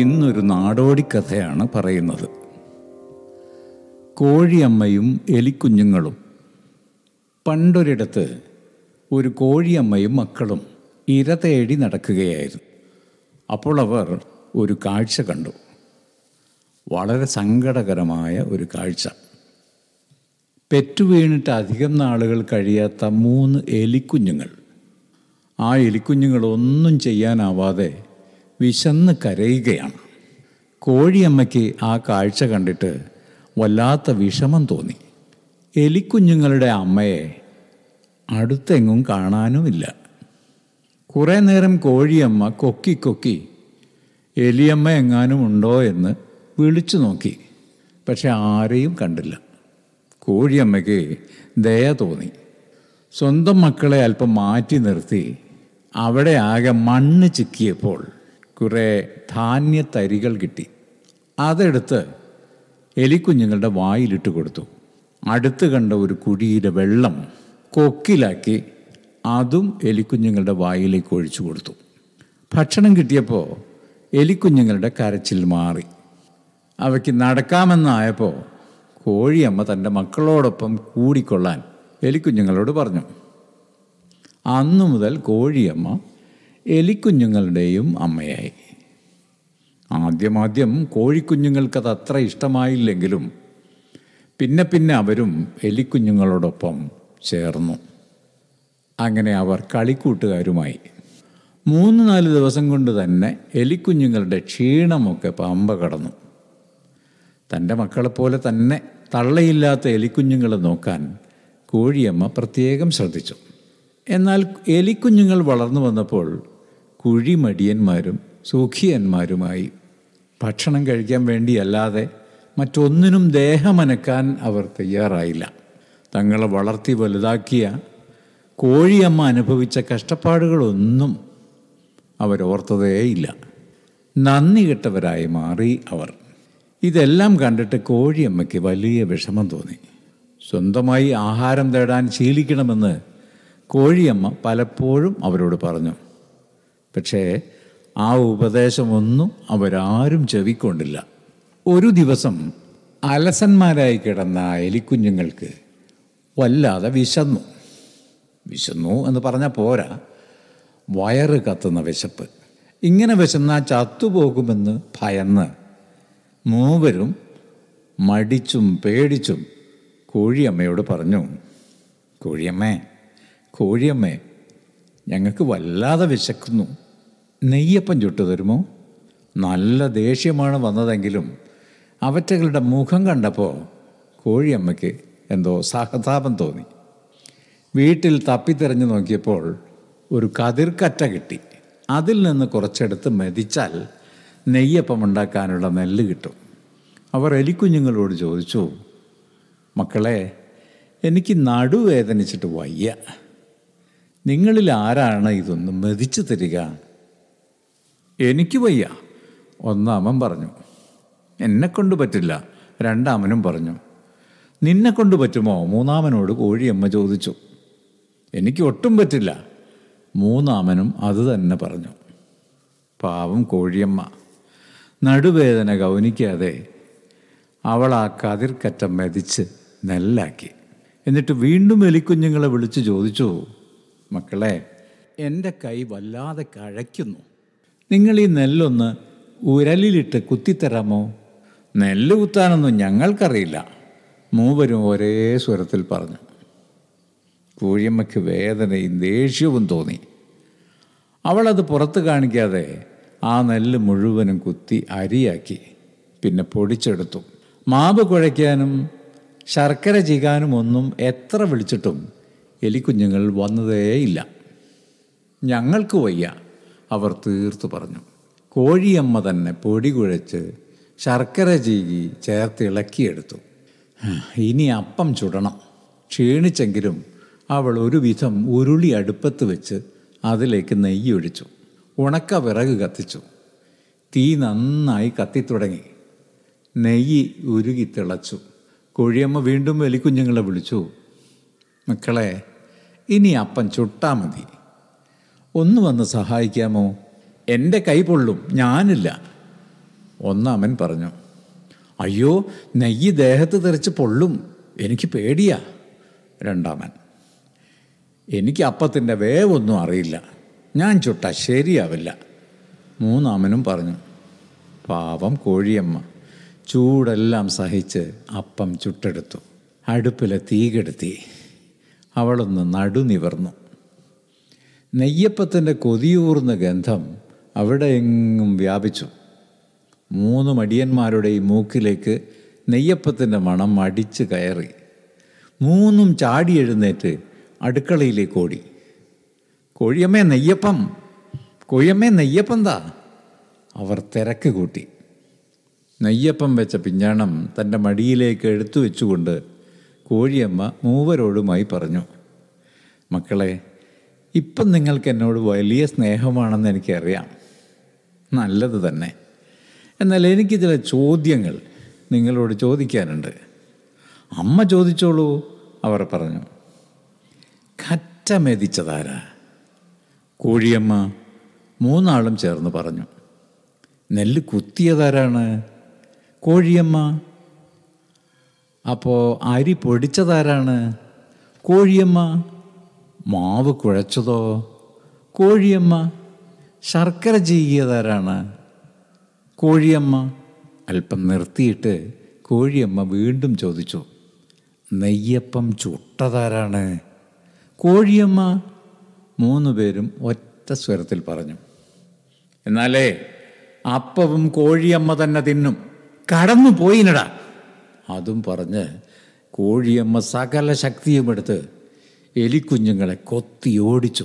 ഇന്നൊരു നാടോടിക്കഥയാണ് പറയുന്നത്. കോഴിയമ്മയും എലിക്കുഞ്ഞുങ്ങളും. പണ്ടൊരിടത്ത് ഒരു കോഴിയമ്മയും മക്കളും ഇര തേടി നടക്കുകയായിരുന്നു. അപ്പോൾ അവർ ഒരു കാഴ്ച കണ്ടു. വളരെ സങ്കടകരമായ ഒരു കാഴ്ച. പെറ്റുവീണിട്ട് അധികം നാളുകൾ കഴിയാത്ത മൂന്ന് എലിക്കുഞ്ഞുങ്ങൾ. ആ എലിക്കുഞ്ഞുങ്ങൾ ഒന്നും ചെയ്യാനാവാതെ വിശന്ന് കരയുകയാണ്. കോഴിയമ്മയ്ക്ക് ആ കാഴ്ച കണ്ടിട്ട് വല്ലാത്ത വിഷമം തോന്നി. എലിക്കുഞ്ഞുങ്ങളുടെ അമ്മയെ അടുത്തെങ്ങും കാണാനുമില്ല. കുറേ നേരം കോഴിയമ്മ കൊക്കി കൊക്കി എലിയമ്മ എങ്ങാനും ഉണ്ടോ? എന്ന് വിളിച്ചു നോക്കി. പക്ഷെ ആരെയും കണ്ടില്ല. കോഴിയമ്മയ്ക്ക് ദയ തോന്നി. സ്വന്തം മക്കളെ അല്പം മാറ്റി നിർത്തി അവിടെ ആകെ മണ്ണ് ചിക്കിയപ്പോൾ കുറേ ധാന്യത്തരികൾ കിട്ടി. അതെടുത്ത് എലിക്കുഞ്ഞുങ്ങളുടെ വായിലിട്ട് കൊടുത്തു. അടുത്ത് കണ്ട ഒരു കുഴിയിലെ വെള്ളം കൊക്കിലാക്കി അതും എലിക്കുഞ്ഞുങ്ങളുടെ വായിലേക്ക് ഒഴിച്ചു കൊടുത്തു. ഭക്ഷണം കിട്ടിയപ്പോൾ എലിക്കുഞ്ഞുങ്ങളുടെ കരച്ചിൽ മാറി. അവയ്ക്ക് നടക്കാമെന്നായപ്പോൾ കോഴിയമ്മ തന്റെ മക്കളോടൊപ്പം കൂടിക്കൊള്ളാൻ എലിക്കുഞ്ഞുങ്ങളോട് പറഞ്ഞു. അന്നു മുതൽ കോഴിയമ്മ എലിക്കുഞ്ഞുങ്ങളുടെയും അമ്മയായി. ആദ്യമാദ്യം കോഴിക്കുഞ്ഞുങ്ങൾക്കത് അത്ര ഇഷ്ടമായില്ലെങ്കിലും പിന്നെ പിന്നെ അവരും എലിക്കുഞ്ഞുങ്ങളോടൊപ്പം ചേർന്നു. അങ്ങനെ അവർ കളിക്കൂട്ടുകാരുമായി. മൂന്ന് നാല് ദിവസം കൊണ്ട് തന്നെ എലിക്കുഞ്ഞുങ്ങളുടെ ക്ഷീണമൊക്കെ പമ്പ കടന്നു. തന്റെ മക്കളെപ്പോലെ തന്നെ തള്ളയില്ലാത്ത എലിക്കുഞ്ഞുങ്ങളെ നോക്കാൻ കോഴിയമ്മ പ്രത്യേകം ശ്രദ്ധിച്ചു. എന്നാൽ എലിക്കുഞ്ഞുങ്ങൾ വളർന്നു വന്നപ്പോൾ കുഴിമടിയന്മാരും സുഖിയന്മാരുമായി ഭക്ഷണം കഴിക്കാൻ വേണ്ടിയല്ലാതെ മറ്റൊന്നിനും ദേഹമനക്കാൻ അവർ തയ്യാറായില്ല. തങ്ങളെ വളർത്തി വലുതാക്കിയ കോഴിയമ്മ അനുഭവിച്ച കഷ്ടപ്പാടുകളൊന്നും അവരോർത്തതേയില്ല. നന്ദി കെട്ടവരായി മാറി അവർ. ഇതെല്ലാം കണ്ടിട്ട് കോഴിയമ്മയ്ക്ക് വലിയ വിഷമം തോന്നി. സ്വന്തമായി ആഹാരം തേടാൻ ശീലിക്കണമെന്ന് കോഴിയമ്മ പലപ്പോഴും അവരോട് പറഞ്ഞു. പക്ഷേ ആ ഉപദേശമൊന്നും അവരാരും ചെവിക്കൊണ്ടില്ല. ഒരു ദിവസം അലസന്മാരായി കിടന്ന എലിക്കുഞ്ഞുങ്ങൾക്ക് വല്ലാതെ വിശന്നു. വിശന്നു എന്ന് പറഞ്ഞാൽ പോരാ. വയറ് കത്തുന്ന വിശപ്പ്. ഇങ്ങനെ വിശന്നാൽ ചത്തുപോകുമെന്ന് ഭയന്ന്. മൂവരും മടിച്ചും പേടിച്ചും കോഴിയമ്മയോട് പറഞ്ഞു കോഴിയമ്മേ കോഴിയമ്മേ ഞങ്ങൾക്ക് വല്ലാതെ വിശക്കുന്നു. നെയ്യപ്പം ചുട്ടു തരുമോ നല്ല ദേഷ്യമാണ് വന്നതെങ്കിലും അവറ്റകളുടെ മുഖം കണ്ടപ്പോൾ കോഴിയമ്മയ്ക്ക് എന്തോ സഹതാപം തോന്നി. വീട്ടിൽ തപ്പിത്തെറിഞ്ഞു നോക്കിയപ്പോൾ ഒരു കതിർക്കറ്റ കിട്ടി. അതിൽ നിന്ന് കുറച്ചെടുത്ത് മെതിച്ചാൽ നെയ്യപ്പം ഉണ്ടാക്കാനുള്ള നെല്ല് കിട്ടും. അവർ എലിക്കുഞ്ഞുങ്ങളോട് ചോദിച്ചു മക്കളെ എനിക്ക് നടുവേദനിച്ചിട്ട് വയ്യ. നിങ്ങളിൽ ആരാണ് ഇതൊന്ന് മെതിച്ചു തരിക? എനിക്ക് വയ്യ. ഒന്നാമൻ പറഞ്ഞു എന്നെ കൊണ്ട് പറ്റില്ല. രണ്ടാമനും പറഞ്ഞു നിന്നെ കൊണ്ട് പറ്റുമോ? മൂന്നാമനോട് കോഴിയമ്മ ചോദിച്ചു എനിക്ക് ഒട്ടും പറ്റില്ല. മൂന്നാമനും അത് തന്നെ പറഞ്ഞു പാവം കോഴിയമ്മ നടുവേദന ഗൗനിക്കാതെ അവൾ ആ കതിർക്കറ്റം മെതിച്ച് നെല്ലാക്കി. എന്നിട്ട് വീണ്ടും എലിക്കുഞ്ഞുങ്ങളെ വിളിച്ച് ചോദിച്ചു മക്കളെ എന്റെ കൈ വല്ലാതെ കഴയ്ക്കുന്നു. നിങ്ങൾ ഈ നെല്ലൊന്ന് ഉരലിലിട്ട് കുത്തിത്തരാമോ? നെല്ല് കുത്താനൊന്നും ഞങ്ങൾക്കറിയില്ല. മൂവരും ഒരേ സ്വരത്തിൽ പറഞ്ഞു. കോഴിയമ്മയ്ക്ക് വേദനയും ദേഷ്യവും തോന്നി. അവളത് പുറത്ത് കാണിക്കാതെ ആ നെല്ല് മുഴുവനും കുത്തി അരിയാക്കി. പിന്നെ പൊടിച്ചെടുത്തു. മാവ് കുഴയ്ക്കാനും ശർക്കര ചീകാനും ഒന്നും എത്ര വിളിച്ചിട്ടും എലിക്കുഞ്ഞുങ്ങൾ വന്നതേയില്ല. ഞങ്ങൾക്ക് വയ്യ. അവർ തീർത്തു പറഞ്ഞു. കോഴിയമ്മ തന്നെ പൊടി കുഴച്ച് ശർക്കര ചീകി ചേർത്ത് ഇളക്കിയെടുത്തു. ഇനി അപ്പം ചുടണം. ക്ഷീണിച്ചെങ്കിലും അവൾ ഒരുവിധം ഉരുളി അടുപ്പത്ത് വെച്ച് അതിലേക്ക് നെയ്യൊഴിച്ചു ഉണക്ക വിറക് കത്തിച്ചു. തീ നന്നായി കത്തിത്തുടങ്ങി നെയ്യ് ഉരുകി തിളച്ചു. കോഴിയമ്മ വീണ്ടും എലിക്കുഞ്ഞുങ്ങളെ വിളിച്ചു. മക്കളെ ഇനി അപ്പം ചുട്ടാ മതി. ഒന്ന് വന്ന് സഹായിക്കാമോ? എന്റെ കൈ പൊള്ളും. ഞാനില്ല. ഒന്നാമൻ പറഞ്ഞു അയ്യോ നെയ്യ് ദേഹത്ത് തെറിച്ച് പൊള്ളും. എനിക്ക് പേടിയാ. രണ്ടാമൻ എനിക്ക് അപ്പത്തിന്റെ വേവൊന്നും അറിയില്ല. ഞാൻ ചുട്ട ശരിയാവില്ല. മൂന്നാമനും പറഞ്ഞു പാവം കോഴിയമ്മ. ചൂടെല്ലാം സഹിച്ച് അപ്പം ചുട്ടെടുത്തു. അടുപ്പിലെ തീ കെടുത്തി അവളൊന്ന് നടുനിവർന്നു നെയ്യപ്പത്തിന്റെ കൊതിയൂർന്ന ഗന്ധം അവിടെ എങ്ങും വ്യാപിച്ചു. മൂന്ന് മടിയന്മാരുടെയും മൂക്കിലേക്ക് നെയ്യപ്പത്തിന്റെ മണം അടിച്ചു കയറി. മൂന്നും ചാടി എഴുന്നേറ്റ് അടുക്കളയിലേക്ക് ഓടി. കോഴിയമ്മേ നെയ്യപ്പം! കോഴിയമ്മേ നെയ്യപ്പം താ അവർ തിരക്ക് കൂട്ടി. നെയ്യപ്പം വെച്ച പിഞ്ഞാണം തന്റെ മടിയിലേക്ക് എടുത്തു വെച്ചുകൊണ്ട് കോഴിയമ്മ മൂവരോടുമായി പറഞ്ഞു മക്കളെ ഇപ്പം നിങ്ങൾക്ക് എന്നോട് വലിയ സ്നേഹമാണെന്ന് എനിക്കറിയാം. നല്ലത് തന്നെ. എന്നാൽ എനിക്ക് ചില ചോദ്യങ്ങൾ നിങ്ങളോട് ചോദിക്കാനുണ്ട്. അമ്മ ചോദിച്ചോളൂ അവർ പറഞ്ഞു. കറ്റ മെതിച്ചതാരാ കോഴിയമ്മ മൂന്നാളും ചേർന്ന് പറഞ്ഞു. നെല്ല് കുത്തിയതാരാണ്? കോഴിയമ്മ. അപ്പോൾ അരി പൊടിച്ചതാരാണ്? കോഴിയമ്മ. മാവ് കുഴച്ചതോ? കോഴിയമ്മ ശർക്കര ചെയ്യതാരാണ് കോഴിയമ്മ അല്പം നിർത്തിയിട്ട് കോഴിയമ്മ വീണ്ടും ചോദിച്ചു നെയ്യപ്പം ചുട്ടതാരാണ്? കോഴിയമ്മ മൂന്ന് പേരും ഒറ്റ സ്വരത്തിൽ പറഞ്ഞു എന്നാലേ അപ്പവും കോഴിയമ്മ തന്നെ തിന്നും. കടന്നു പോയിനടാ അതും പറഞ്ഞ് കോഴിയമ്മ സകല ശക്തിയുമെടുത്ത് എലിക്കുഞ്ഞുങ്ങളെ കൊത്തി ഓടിച്ചു.